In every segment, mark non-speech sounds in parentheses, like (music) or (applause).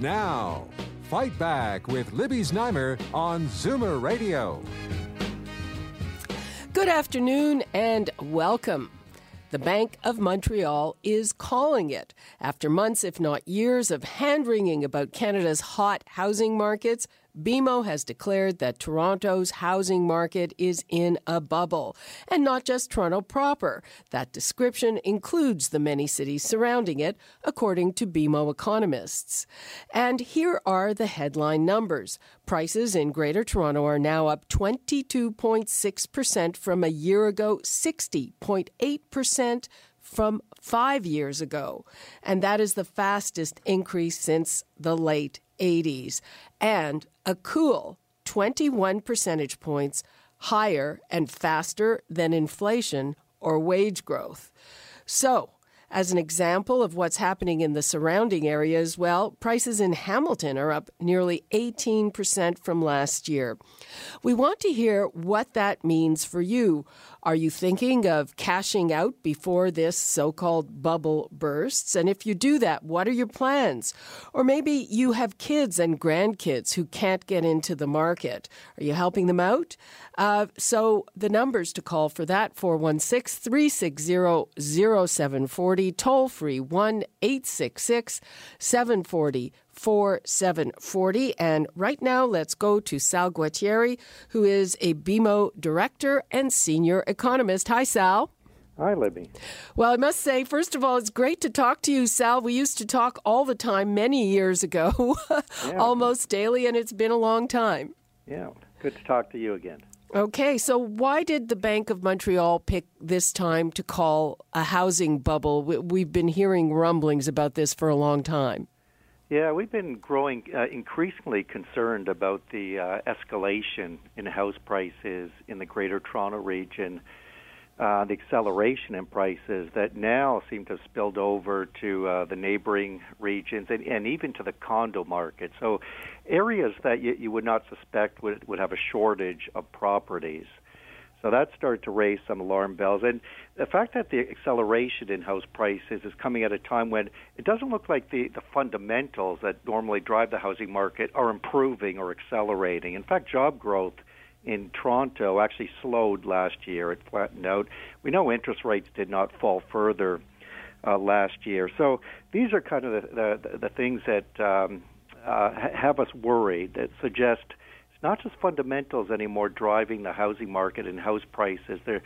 Now, Fight Back with Libby Znaimer on Zoomer Radio. Good afternoon and welcome. The Bank of Montreal is calling it. After months, if not years, of hand wringing about Canada's hot housing markets, BMO has declared that Toronto's housing market is in a bubble. And not just Toronto proper. That description includes the many cities surrounding it, according to BMO economists. And here are the headline numbers. Prices in Greater Toronto are now up 22.6% from a year ago, 60.8% from five years ago. And that is the fastest increase since the late 80s. And a cool 21 percentage points higher and faster than inflation or wage growth. So, as an example of what's happening in the surrounding areas, well, prices in Hamilton are up nearly 18% from last year. We want to hear what that means for you. Are you thinking of cashing out before this so called bubble bursts? And if you do that, what are your plans? Or maybe you have kids and grandkids who can't get into the market. Are you helping them out? Uh, so the numbers to call for that 416 360 0740, toll free 1 866 740 4740. And right now, let's go to Sal Guatieri, who is a BMO director and senior economist. Hi, Sal. Hi, Libby. Well, I must say, first of all, it's great to talk to you, Sal. We used to talk all the time many years ago, (laughs) yeah. almost daily, and it's been a long time. Yeah, good to talk to you again. Okay, so why did the Bank of Montreal pick this time to call a housing bubble? We've been hearing rumblings about this for a long time. Yeah, we've been growing uh, increasingly concerned about the uh, escalation in house prices in the Greater Toronto region, uh, the acceleration in prices that now seem to have spilled over to uh, the neighboring regions and, and, even to the condo market. So, areas that you, you would not suspect would, would have a shortage of properties. So that started to raise some alarm bells. And the fact that the acceleration in house prices is coming at a time when it doesn't look like the, the fundamentals that normally drive the housing market are improving or accelerating. In fact, job growth in Toronto actually slowed last year. It flattened out. We know interest rates did not fall further uh, last year. So these are kind of the, the, the things that um, uh, have us worried, that suggest not just fundamentals anymore driving the housing market and house prices. There,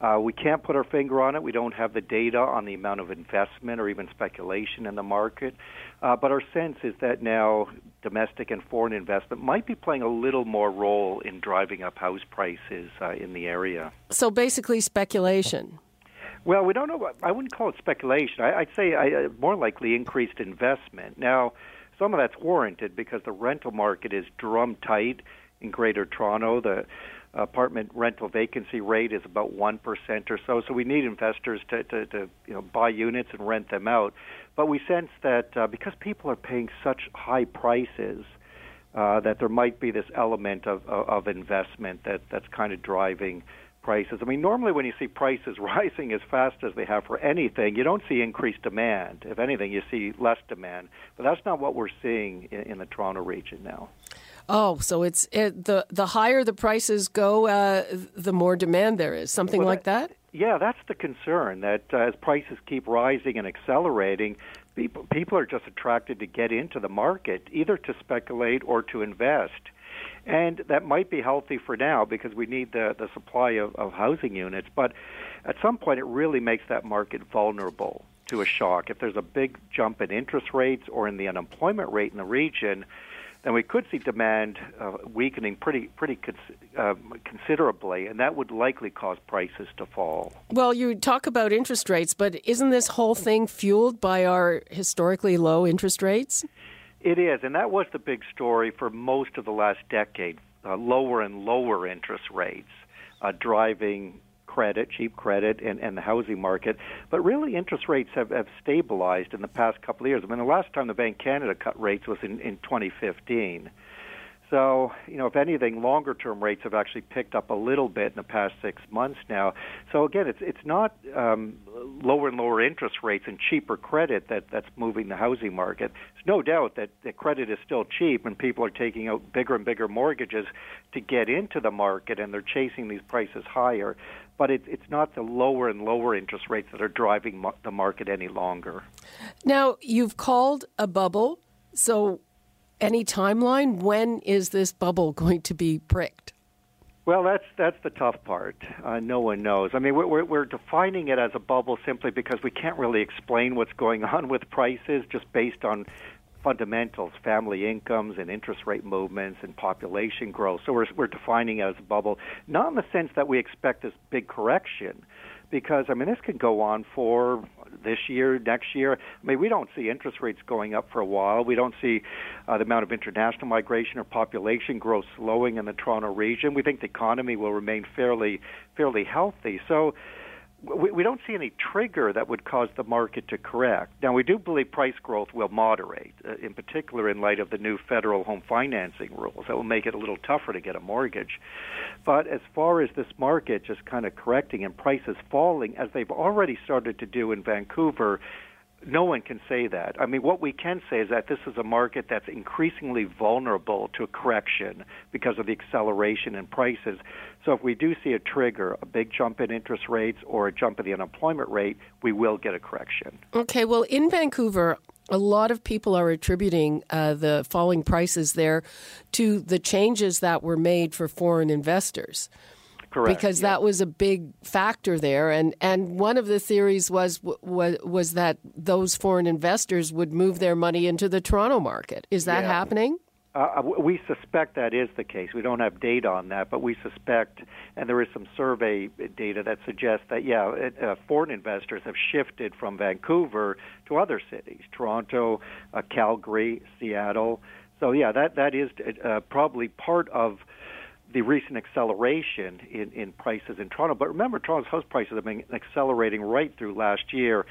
uh, we can't put our finger on it. We don't have the data on the amount of investment or even speculation in the market. Uh, but our sense is that now domestic and foreign investment might be playing a little more role in driving up house prices uh, in the area. So basically, speculation. Well, we don't know. I wouldn't call it speculation. I, would say I, uh, more likely increased investment. Now, some of that's warranted because the rental market is drum tight in Greater Toronto. The apartment rental vacancy rate is about one percent or so. So we need investors to, to, to you know buy units and rent them out. But we sense that uh, because people are paying such high prices, uh, that there might be this element of, of, of investment that that's kind of driving prices. I mean, normally when you see prices (laughs) rising as fast as they have for anything, you don't see increased demand. If anything, you see less demand. But that's not what we're seeing in, in the Toronto region now. Oh, so it's it, the the higher the prices go, uh, the more demand there is. Something well, like that. Yeah, that's the concern. That uh, as prices keep rising and accelerating, people people are just attracted to get into the market, either to speculate or to invest and that might be healthy for now because we need the the supply of, of housing units. But at some point, it really makes that market vulnerable to a shock. If there's a big jump in interest rates or in the unemployment rate in the region, then we could see demand uh, weakening pretty pretty uh, considerably, and that would likely cause prices to fall. Well, you talk about interest rates, but isn't this whole thing fueled by our historically low interest rates? It is, and that was the big story for most of the last decade. Uh, lower and lower interest rates uh, driving credit, cheap credit, and, and the housing market. But really, interest rates have, have stabilized in the past couple of years. I mean, the last time the Bank Canada cut rates was in, in 2015. So, you know, if anything, longer term rates have actually picked up a little bit in the past six months now. So again, it's it's not um, lower and lower interest rates and cheaper credit that that's moving the housing market. There's no doubt that the credit is still cheap, and people are taking out bigger and bigger mortgages to get into the market, and they're chasing these prices higher. But it, it's not the lower and lower interest rates that are driving the market any longer. Now, you've called a bubble. So any timeline? When is this bubble going to be pricked? Well, that's that's the tough part. Uh, no one knows. I mean, we're, we're defining it as a bubble simply because we can't really explain what's going on with prices just based on fundamentals, family incomes and interest rate movements and population growth. So we're we're defining it as a bubble, not in the sense that we expect this big correction, because I mean this could go on for this year, next year. I mean, we don't see interest rates going up for a while. We don't see uh, the amount of international migration or population growth slowing in the Toronto region. We think the economy will remain fairly fairly healthy. So we, we don't see any trigger that would cause the market to correct. Now, we do believe price growth will moderate, uh, in particular in light of the new federal home financing rules. That will make it a little tougher to get a mortgage. But as far as this market just kind of correcting and prices falling, as they've already started to do in Vancouver, no one can say that. I mean, what we can say is that this is a market that's increasingly vulnerable to a correction because of the acceleration in prices. So if we do see a trigger, a big jump in interest rates or a jump in the unemployment rate, we will get a correction. Okay, well, in Vancouver, a lot of people are attributing uh, the falling prices there to the changes that were made for foreign investors. Correct. Because yeah. that was a big factor there, and and one of the theories was was was that those foreign investors would move their money into the Toronto market. Is that yeah. happening? Uh, we suspect that is the case. We don't have data on that, but we suspect, and there is some survey data that suggests that, yeah, it, uh, foreign investors have shifted from Vancouver to other cities, Toronto, uh, Calgary, Seattle. So, yeah, that that is uh, probably part of the recent acceleration in, in prices in Toronto. But remember, Toronto's house prices have been accelerating right through last year.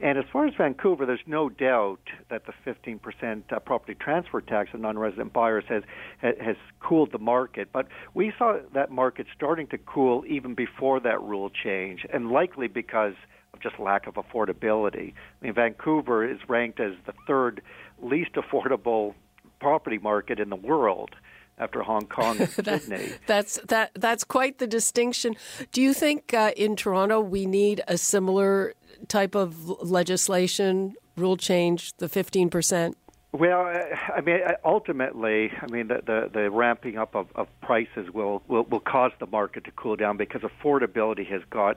And as far as Vancouver, there's no doubt that the 15% uh, property transfer tax on non-resident buyers has has cooled the market. But we saw that market starting to cool even before that rule change, and likely because of just lack of affordability. I mean, Vancouver is ranked as the third least affordable property market in the world after Hong Kong (laughs) and Sydney. That's that that's quite the distinction. Do you think uh, in Toronto we need a similar type of legislation, rule change, the fifteen percent? Well, I mean, ultimately, I mean, the the, the ramping up of, of prices will, will will cause the market to cool down because affordability has got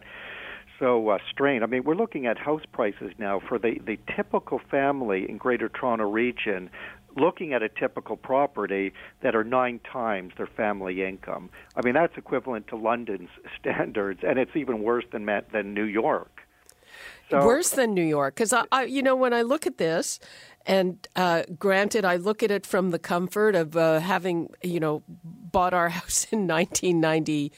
so uh, strained. I mean, we're looking at house prices now for the the typical family in Greater Toronto region looking at a typical property that are nine times their family income. I mean, that's equivalent to London's (laughs) standards, and it's even worse than than New York. So, worse than New York, because I, I, you know, when I look at this, and uh, granted, I look at it from the comfort of uh, having, you know, bought our (laughs) house in 1990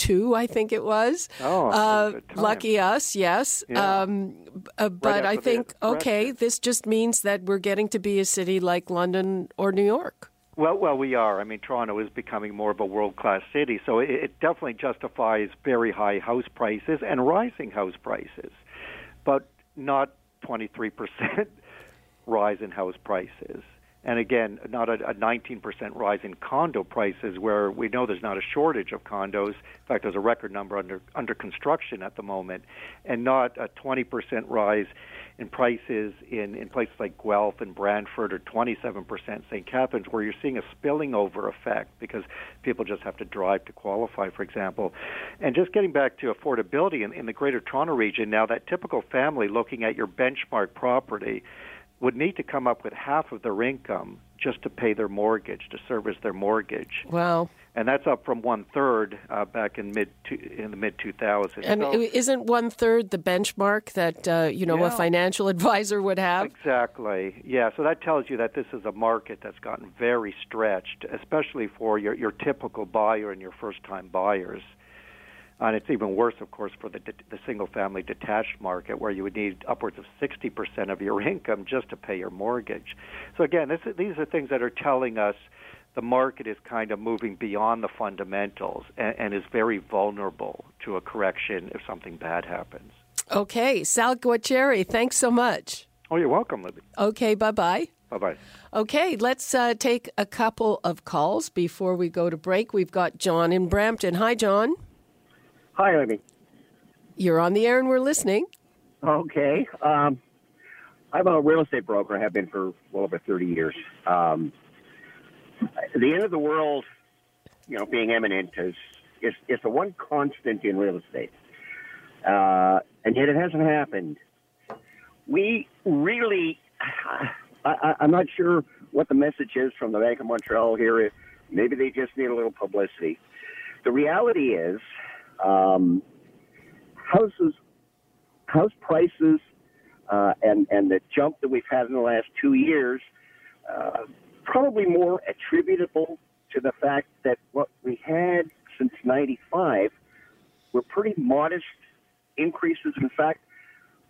two, I think it was. Oh, uh, lucky us, yes. Yeah. Um, uh, but right I think, okay, this just means that we're getting to be a city like London or New York. Well, well, we are. I mean, Toronto is becoming more of a world-class city, so it, it definitely justifies very high house prices and rising house prices, but not 23% (laughs) rise in house prices and again, not a, a 19% rise in condo prices, where we know there's not a shortage of condos. In fact, there's a record number under under construction at the moment, and not a 20% rise in prices in, in places like Guelph and Brantford, or 27% St. Catharines, where you're seeing a spilling over effect because people just have to drive to qualify, for example. And just getting back to affordability in, in the Greater Toronto region, now that typical family looking at your benchmark property would need to come up with half of their income just to pay their mortgage, to service their mortgage. Wow. And that's up from one third uh, back in mid in the mid 2000s. And so, isn't one third the benchmark that uh, you know Yeah. a financial (laughs) advisor would have? Exactly. Yeah. So that tells you that this is a market that's gotten very stretched, especially for your your typical buyer and your first time buyers. And it's even worse, of course, for the the single family detached market, where you would need upwards of 60% of your (laughs) income just to pay your mortgage. So again, this, these are things that are telling us the market is kind of moving beyond the fundamentals and, and is very vulnerable to a correction if something bad happens. Okay, Sal Guatieri, thanks so much. Oh, you're welcome, Libby. Okay, bye bye. Bye bye. Okay, let's uh, take a couple of calls before we go to break. We've got John in Brampton. Hi, John. Hi, Amy. You're on the air and we're listening. Okay. Um, I'm a real estate broker. I have been for well over 30 years. Um, the end of the world, you know, being imminent is is, is the one constant in real estate, uh, and yet it hasn't happened. We really, I, I, I'm not sure what the message is from the Bank of Montreal here. Maybe they just need a little publicity. The reality is, um, houses house prices uh, and and the jump that we've had in the last two years uh, probably more attributable to the fact that what we had since '95 were pretty modest increases. In fact,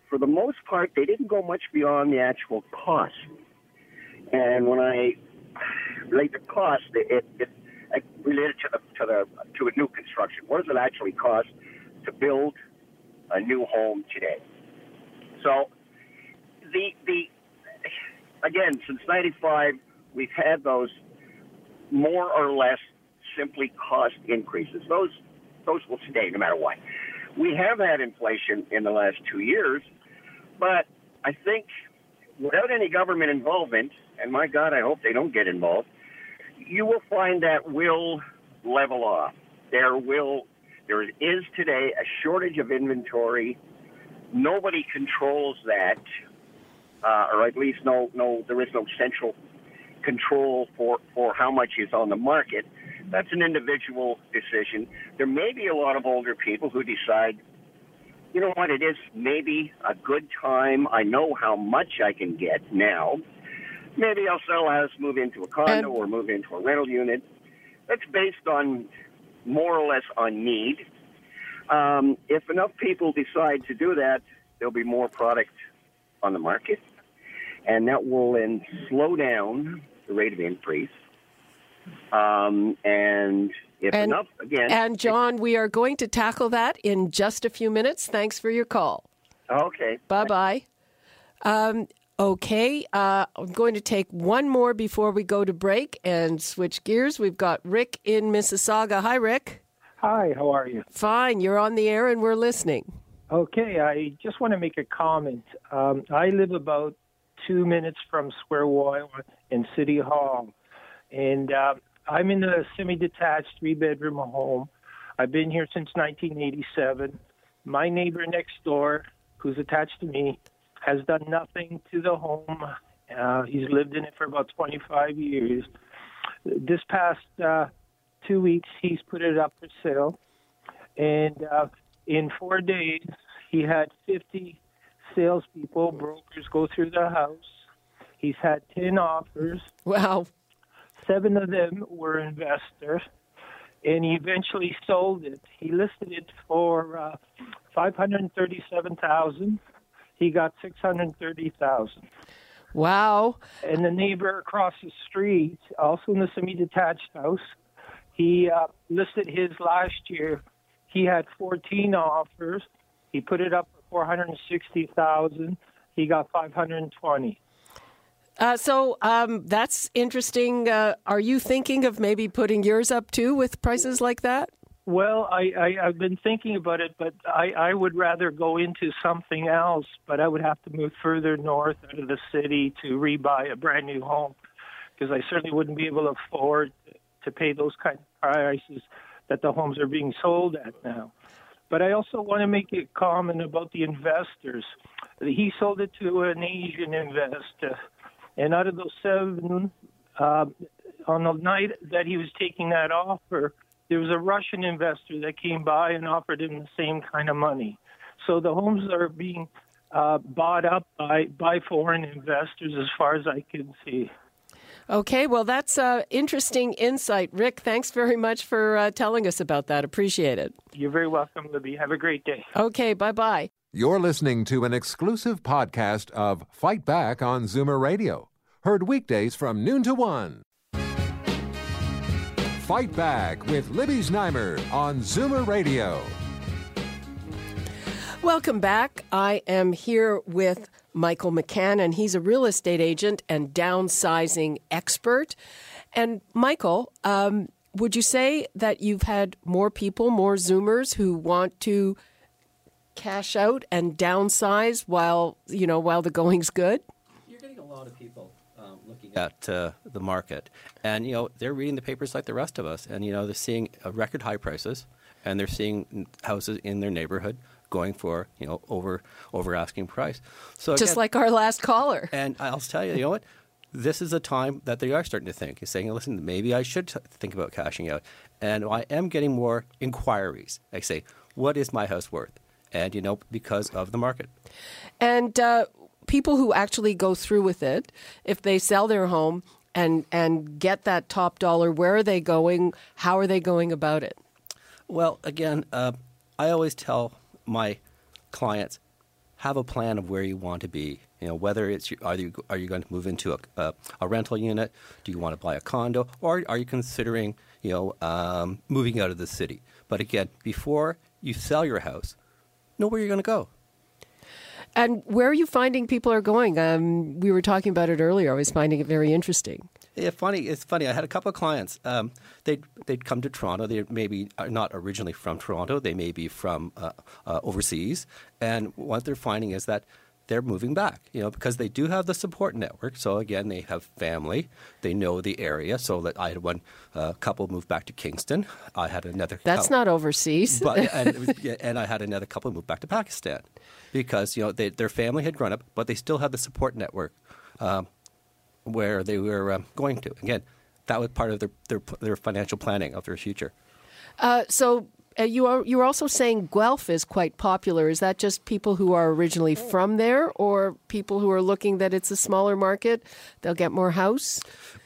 for the most part, they didn't go much beyond the actual cost. And when I relate the cost, it, it, related to the to the to a new construction. What does it actually cost to build a new home today? So the the again since '95 we've had those more or less simply cost increases. Those those will stay no matter what. We have had inflation in the last two years, but I think without any government involvement, and my God, I hope they don't get involved, you will find that will level off. There will there is today a shortage of inventory. Nobody controls that, uh, or at least no no there is no central control for for how much is on the market. That's an individual decision. There may be a lot of older people who decide, you know what, it is maybe a good time. I know how much I can get now. Maybe I'll sell a house, move into a condo, or move into a rental unit. That's based on more or less on need. Um, if enough people decide to do that, there'll be more product on the market, and that will then slow down the rate of increase. Um, and if And- enough, again, And John, we are going to tackle that in just a few minutes. Thanks for your call. okay, Bye bye. Um, okay, uh, I'm going to take one more before we go to break and switch gears. We've got Rick in Mississauga. Hi, Rick. Hi, how are you? Fine, you're on the air and we're listening. Okay, I just want to make a comment. Um, I live about two minutes from Square One in City Hall, and uh, I'm in a semi-detached three-bedroom home. I've been here since 1987. My neighbor next door, who's attached to me, has done nothing to the home. Uh, he's lived in it for about 25 years. This past uh, two weeks, he's put it up for sale, and uh, in four days, he had 50 salespeople, brokers go through the house. He's had 10 offers. Wow. Seven of them were investors, and he eventually sold it. He listed it for uh, 537,000. He got 630,000. Wow. And the neighbor across the street, also in the semi-detached house, he uh, listed his last year. He had 14 offers. He put it up for 460,000. He got 520. Uh, so um, that's interesting. Uh, are you thinking of maybe putting yours up too with prices like that? Well, I, I, I've been thinking about it, but I, I would rather go into something else. But I would have to move further north out of the city to rebuy a brand new home because I certainly wouldn't be able to afford to pay those kind of prices that the homes are being sold at now. But I also want to make a comment about the investors. He sold it to an Asian investor, and out of those seven uh, on the night that he was taking that offer, there was a Russian investor that came by and offered him the same kind of money. So the homes are being uh, bought up by, by foreign investors, as far as I can see. Okay, well, that's uh, interesting insight. Rick, thanks very much for uh, telling us about that. Appreciate it. You're very welcome, Libby. Have a great day. Okay, bye bye. You're listening to an exclusive podcast of Fight Back on Zoomer Radio, heard weekdays from noon to one. Fight Back with Libby Znaimer on Zoomer Radio. Welcome back. I am here with Michael McCann, and he's a real estate agent and downsizing expert. And Michael, um, would you say that you've had more people, more Zoomers who want to cash out and downsize while you know while the going's good? You're getting a lot of people looking at uh, the market, and you know they're reading the papers like the rest of us, and you know they're seeing uh, record high prices, and they're seeing houses in their neighborhood going for you know over over asking price. So just again, like our last caller. And I'll tell you, you know what? This is a time that they are starting to think. Is saying, listen, maybe I should think about cashing out. And I am getting more inquiries. I say, what is my house worth? And you know, because of the market. And uh, people who actually go through with it, if they sell their home and and get that top dollar, where are they going? How are they going about it? Well, again, uh, I always tell my clients have a plan of where you want to be. You know, whether it's are you are you going to move into a, a, a rental unit? Do you want to buy a condo, or are you considering you know um, moving out of the city? But again, before you sell your house, know where you're going to go. And where are you finding people are going? Um, we were talking about it earlier. I was finding it very interesting. Yeah, funny. It's funny. I had a couple of clients. Um, they'd they'd come to Toronto. They maybe are not originally from Toronto. They may be from uh, uh, overseas. And what they're finding is that they're moving back. You know, because they do have the support network. So again, they have family. They know the area. So that I had one uh, couple move back to Kingston. I had another. Couple. That's couple, not overseas. but (laughs) and, and I had another couple move back to Pakistan, because you know they, their family had grown up, but they still had the support network. Um, where they were um, going to. Again, that was part of their, their, their financial planning of their future. Uh, so uh, you are you are also saying Guelph is quite popular. Is that just people who are originally from there, or people who are looking that it's a smaller market, they'll get more house?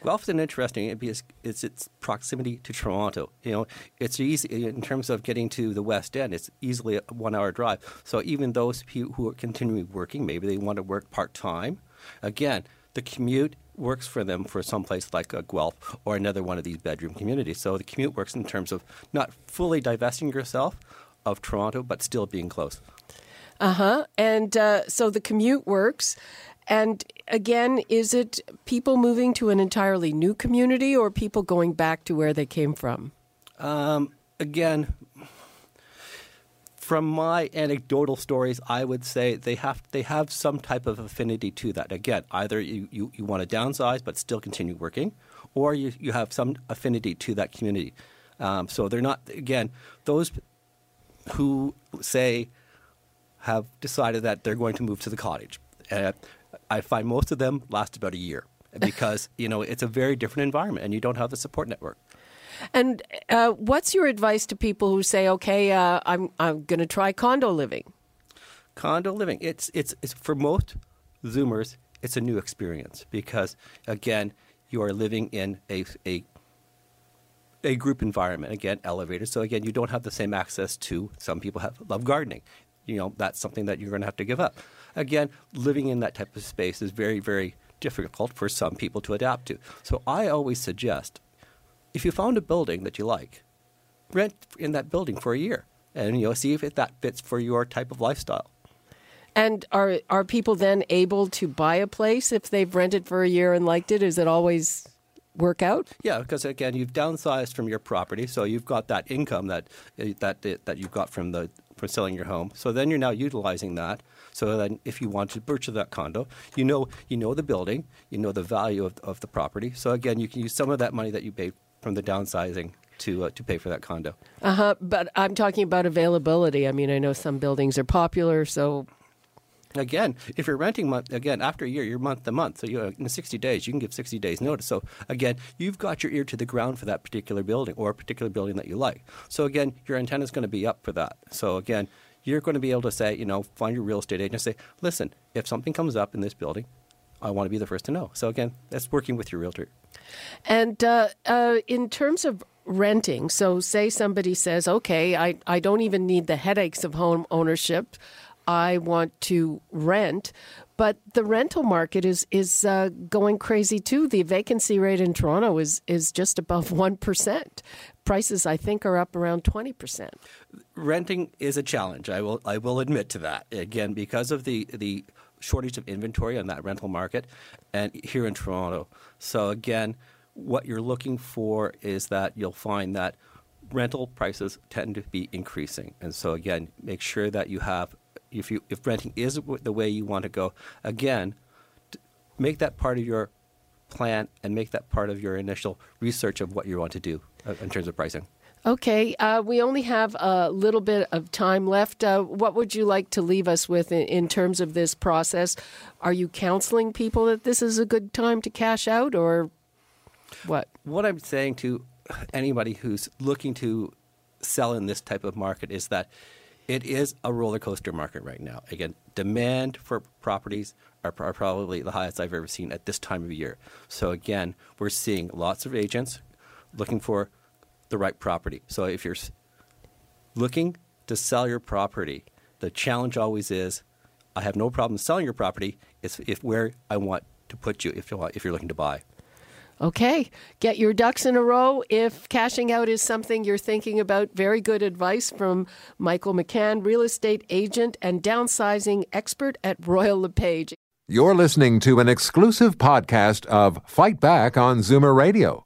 Guelph is an interesting because it's its proximity to Toronto. You know, it's easy in terms of getting to the West End. It's easily a one-hour drive. So even those people who are continuing working, maybe they want to work part time. Again, the commute works for them for some place like a Guelph or another one of these bedroom communities. So the commute works in terms of not fully divesting yourself of Toronto, but still being close. Uh-huh. And uh, so the commute works. And again, is it people moving to an entirely new community or people going back to where they came from? Um, again, from my anecdotal stories, I would say they have they have some type of affinity to that. Again, either you, you, you want to downsize but still continue working, or you, you have some affinity to that community. Um, so they're not again those who say have decided that they're going to move to the cottage. Uh, I find most of them last about a year because you know it's a very different environment and you don't have the support network. And uh, what's your advice to people who say, "Okay, uh, I'm I'm going to try condo living"? Condo living. It's it's it's for most Zoomers. It's a new experience because again, you are living in a a a group environment. Again, elevators. So again, you don't have the same access to. Some people have love gardening. You know, that's something that you're going to have to give up. Again, living in that type of space is very very difficult for some people to adapt to. So I always suggest if you found a building that you like, rent in that building for a year and you know see if it, that fits for your type of lifestyle. And are are people then able to buy a place if they've rented for a year and liked it? Is it always work out? Yeah, because again, you've downsized from your property, so you've got that income that uh, that uh, that you've got from the from selling your home. So then you're now utilizing that. So then, if you want to purchase that condo, you know you know the building, you know the value of, of the property. So again, you can use some of that money that you paid from the downsizing to uh, to pay for that condo. Uh huh. But I'm talking about availability. I mean, I know some buildings are popular, so. Again, if you're renting month again after a year, you're month to month. So you know, in 60 days, you can give 60 days notice. So again, you've got your ear to the ground for that particular building or a particular building that you like. So again, your antenna is going to be up for that. So again, you're going to be able to say, you know, find your real estate agent and say, listen, if something comes up in this building, I want to be the first to know. So again, that's working with your realtor. And uh, uh, in terms of renting, so say somebody says, okay, I, I don't even need the headaches of home ownership. I want to rent. But the rental market is is uh, going crazy too. The vacancy rate in Toronto is is just above (laughs) one percent. Prices, I think, are up around twenty percent. Renting is a challenge. I will I will admit to that again because of the the shortage of inventory on that rental market, and here in Toronto. So again, what you're looking for is that you'll find that rental prices tend to be increasing, and so again, make sure that you have if you if renting is the way you want to go, again, make that part of your plan and make that part of your initial research of what you want to do uh, in terms of pricing. Okay, uh, we only have a little bit of time left. Uh, what would you like to leave us with in, in, terms of this process? Are you counseling people that this is a good time to cash out, or what? What I'm saying to anybody who's looking to sell in this type of market is that it is a roller coaster market right now. Again, demand for properties are, are, probably the highest I've ever seen at this time of year. So again, we're seeing lots of agents looking for the right property. So if you're looking to sell your property, the challenge always is, I have no problem selling your property. It's if where I want to put you if you want, if you're looking to buy. Okay, get your ducks in a row. If cashing out is something you're thinking about, very good advice from Michael McCann, real estate agent and downsizing expert at Royal LePage. You're listening to an exclusive podcast of Fight Back on Zoomer Radio,